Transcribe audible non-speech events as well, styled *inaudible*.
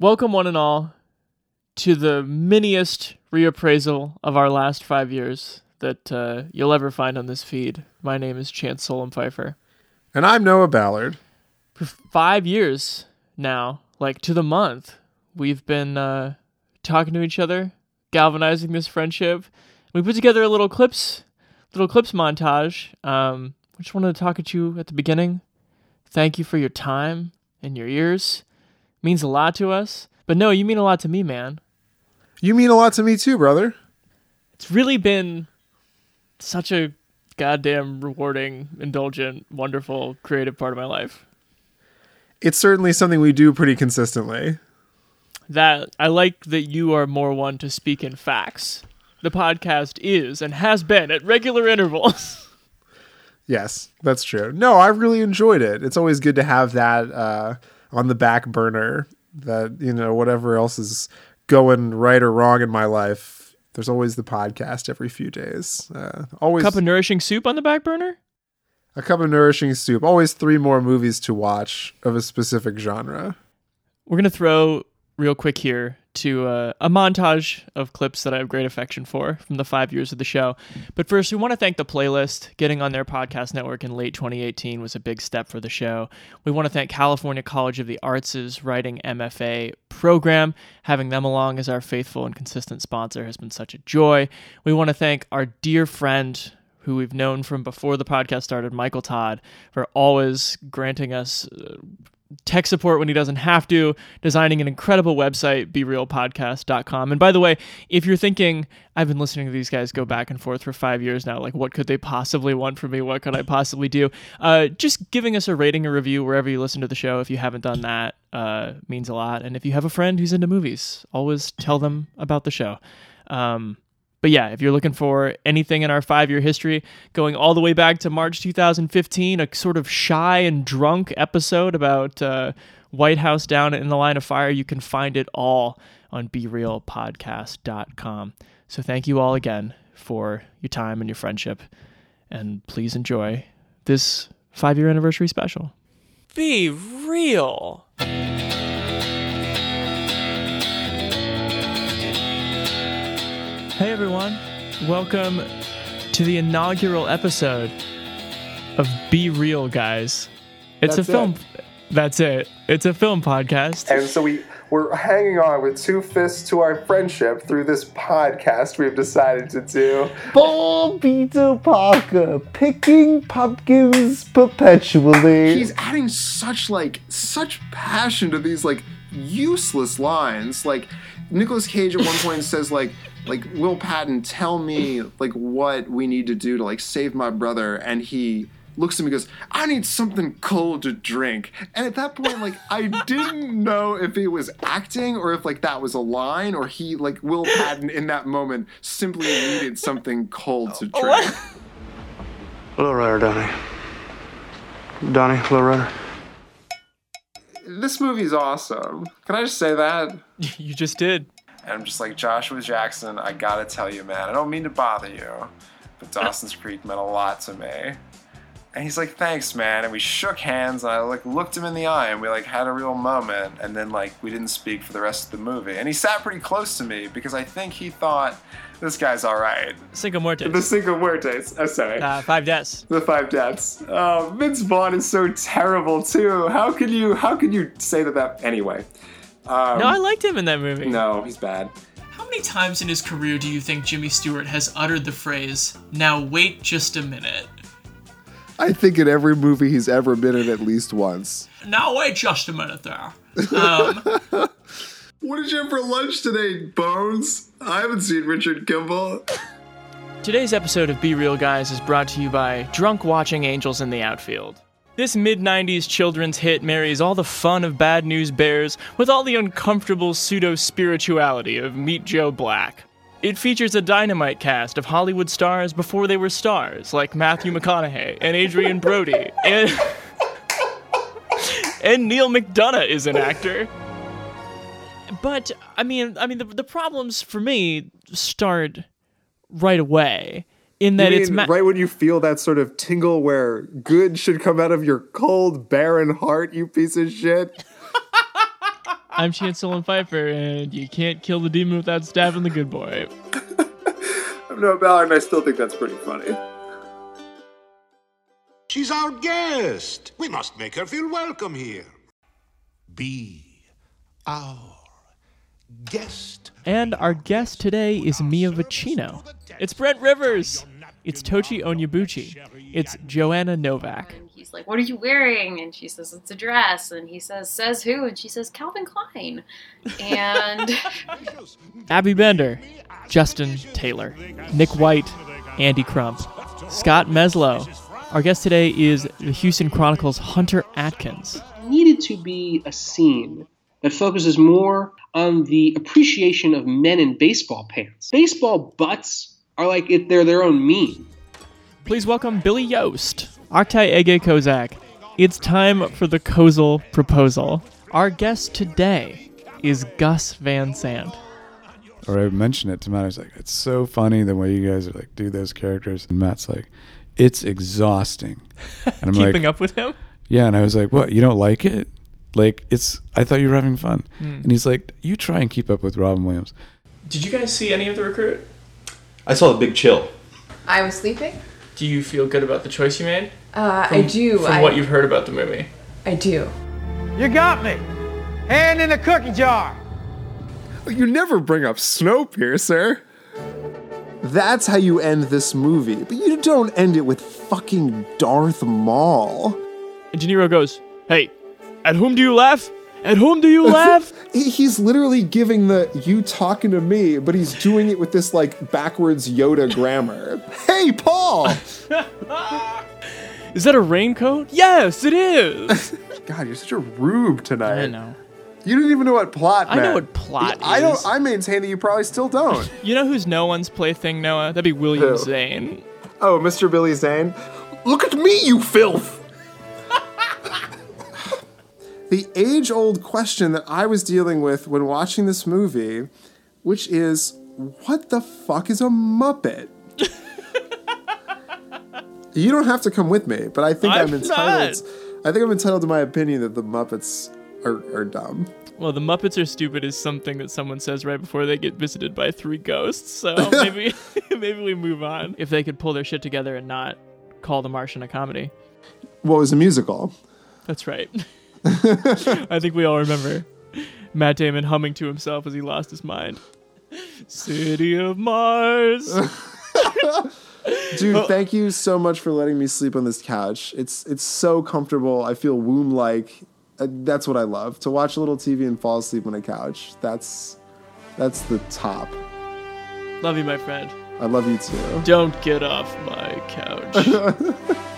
Welcome, one and all, to the miniest reappraisal of our last five years that uh, you'll ever find on this feed. My name is Chance Solem Pfeiffer. And I'm Noah Ballard. For five years now, like to the month, we've been uh, talking to each other, galvanizing this friendship. We put together a little clips, little clips montage. Um, I just wanted to talk at you at the beginning. Thank you for your time and your ears. Means a lot to us. But no, you mean a lot to me, man. You mean a lot to me too, brother. It's really been such a goddamn rewarding, indulgent, wonderful, creative part of my life. It's certainly something we do pretty consistently. That I like that you are more one to speak in facts. The podcast is and has been at regular intervals. *laughs* Yes, that's true. No, I've really enjoyed it. It's always good to have that uh, on the back burner. That you know, whatever else is going right or wrong in my life, there's always the podcast every few days. Uh, always Cup of nourishing soup on the back burner? a cup of nourishing soup. Always three more movies to watch of a specific genre. We're going to throw real quick here to uh, a montage of clips that I have great affection for from the five years of the show. But first, we want to thank the playlist. Getting on their podcast network in late 2018 was a big step for the show. We want to thank California College of the Arts' Writing MFA program. Having them along as our faithful and consistent sponsor has been such a joy. We want to thank our dear friend, who we've known from before the podcast started, Michael Todd, for always granting us uh, tech support when he doesn't have to, designing an incredible website, BeRealPodcast.com. And by the way, if you're thinking, I've been listening to these guys go back and forth for five years now, like what could they possibly want from me? What could I possibly do? Uh, just giving us a rating or review wherever you listen to the show, if you haven't done that, uh, means a lot. And if you have a friend who's into movies, always tell them about the show. Um, but yeah, if you're looking for anything in our five year history, going all the way back to March 2015, a sort of shy and drunk episode about uh, White House down in the line of fire, you can find it all on BeRealPodcast.com. So thank you all again for your time and your friendship. And please enjoy this five year anniversary special. Be real. Hey everyone, welcome to the inaugural episode of Be Real Guys. It's That's a film. it. That's it. It's a film podcast. And so we, we're hanging on with two fists to our friendship through this podcast we've decided to do. Paul Peter Parker picking pumpkins perpetually. He's adding such like such passion to these like useless lines. Like Nicolas Cage at one point says like like Will Patton tell me like what we need to do to like save my brother and he looks at me and goes, I need something cold to drink. And at that point, like, I didn't know if he was acting or if, like, that was a line or he, like, Will Patton in that moment simply needed something cold to oh. drink. *laughs* Low rider, Donnie. Donnie, low rider. This movie's awesome. Can I just say that? *laughs* You just did. And I'm just like, Joshua Jackson, I gotta tell you, man, I don't mean to bother you, but Dawson's Creek meant a lot to me. And he's like, thanks, man. And we shook hands, and I like looked him in the eye, and we like had a real moment. And then like we didn't speak for the rest of the movie. And he sat pretty close to me because I think he thought this guy's all right. Cinco Muertes. The Cinco Muertes. Oh, sorry. uh, five deaths. the Five Deaths. Oh, Vince Vaughn is so terrible too. How could you? How could you say that? That anyway. Um, No, I liked him in that movie. no, he's bad. How many times in his career do you think Jimmy Stewart has uttered the phrase, now wait just a minute? I think in every movie he's ever been in at least once. Now wait just a minute there. Um, *laughs* What did you have for lunch today, Bones? I haven't seen Richard Kimball. Today's episode of Be Real Guys is brought to you by Drunk Watching Angels in the Outfield. This mid 90s children's hit marries all the fun of Bad News Bears with all the uncomfortable pseudo spirituality of Meet Joe Black. It features a dynamite cast of Hollywood stars before they were stars, like Matthew McConaughey and Adrien Brody, *laughs* and, and Neal McDonough is an actor. But I mean, I mean, the, the problems for me start right away in that You it's ma- right when you feel that sort of tingle where good should come out of your cold, barren heart, you piece of shit? *laughs* I'm Chance Solem Pfeiffer, and you can't kill the demon without stabbing the good boy. I'm Noah Ballard, and I still think that's pretty funny. She's our guest. We must make her feel welcome here. Be our guest. And our guest today is Mia Vicino. It's Brent Rivers. It's Tochi Onyebuchi. It's Joanna Novak. He's like, "What are you wearing?" And she says, "It's a dress." And he says, "Says who?" And she says, "Calvin Klein." And *laughs* Abby Bender, Justin Taylor, Nick White, Andy Crump, Scott Meslow. Our guest today is the Houston Chronicles' Hunter Atkins. needed to be a scene that focuses more on the appreciation of men in baseball pants. Baseball butts are like if they're their own meme. Please welcome Billy Yost, Artai Ege Kozak. It's time for the Kozel proposal. Our guest today is Gus Van Sant. or I mentioned it to Matt. I was like, it's so funny the way you guys are like do those characters. And Matt's like, it's exhausting. *laughs* And I'm Keeping like, up with him? yeah. And I was like, what? You don't like it? Like it's. I thought you were having fun. Hmm. And he's like, you try and keep up with Robin Williams. Did you guys see any of the recruit? I saw the big chill. I was sleeping. Do you feel good about the choice you made? Uh, I do. From I, what you've heard about the movie. I do. You got me. Hand in the cookie jar. You never bring up Snowpiercer. That's how you end this movie, but you don't end it with fucking Darth Maul. And De Niro goes, Hey, at whom do you laugh? At whom do you *laughs* laugh? He's literally giving the you talking to me, but he's doing it with this like backwards Yoda grammar. *laughs* hey, Paul! *laughs* Is that a raincoat? Yes, it is. God, you're such a rube tonight. I know. You didn't even know what plot I know what plot I is. don't. I maintain that you probably still don't. You know who's no one's plaything, Noah? That'd be William Who? Zane. oh, Mr. Billy Zane, look at me, you filth! The age-old question that I was dealing with when watching this movie, which is, what the fuck is a Muppet? *laughs* you don't have to come with me, but I think I'm, I'm entitled. not. I think I'm entitled to my opinion that the Muppets are, are dumb. Well, the Muppets are stupid is something that someone says right before they get visited by three ghosts. So *laughs* maybe *laughs* maybe we move on. If they could pull their shit together and not call The Martian a comedy. What was a musical? That's right. *laughs* I think we all remember Matt Damon humming to himself as he lost his mind. City of Mars. *laughs* Dude, thank you so much for letting me sleep on this couch. It's it's so comfortable. I feel womb like. Uh, that's what I love to watch a little TV and fall asleep on a couch. That's that's the top. Love you, my friend. I love you too. Don't get off my couch. *laughs*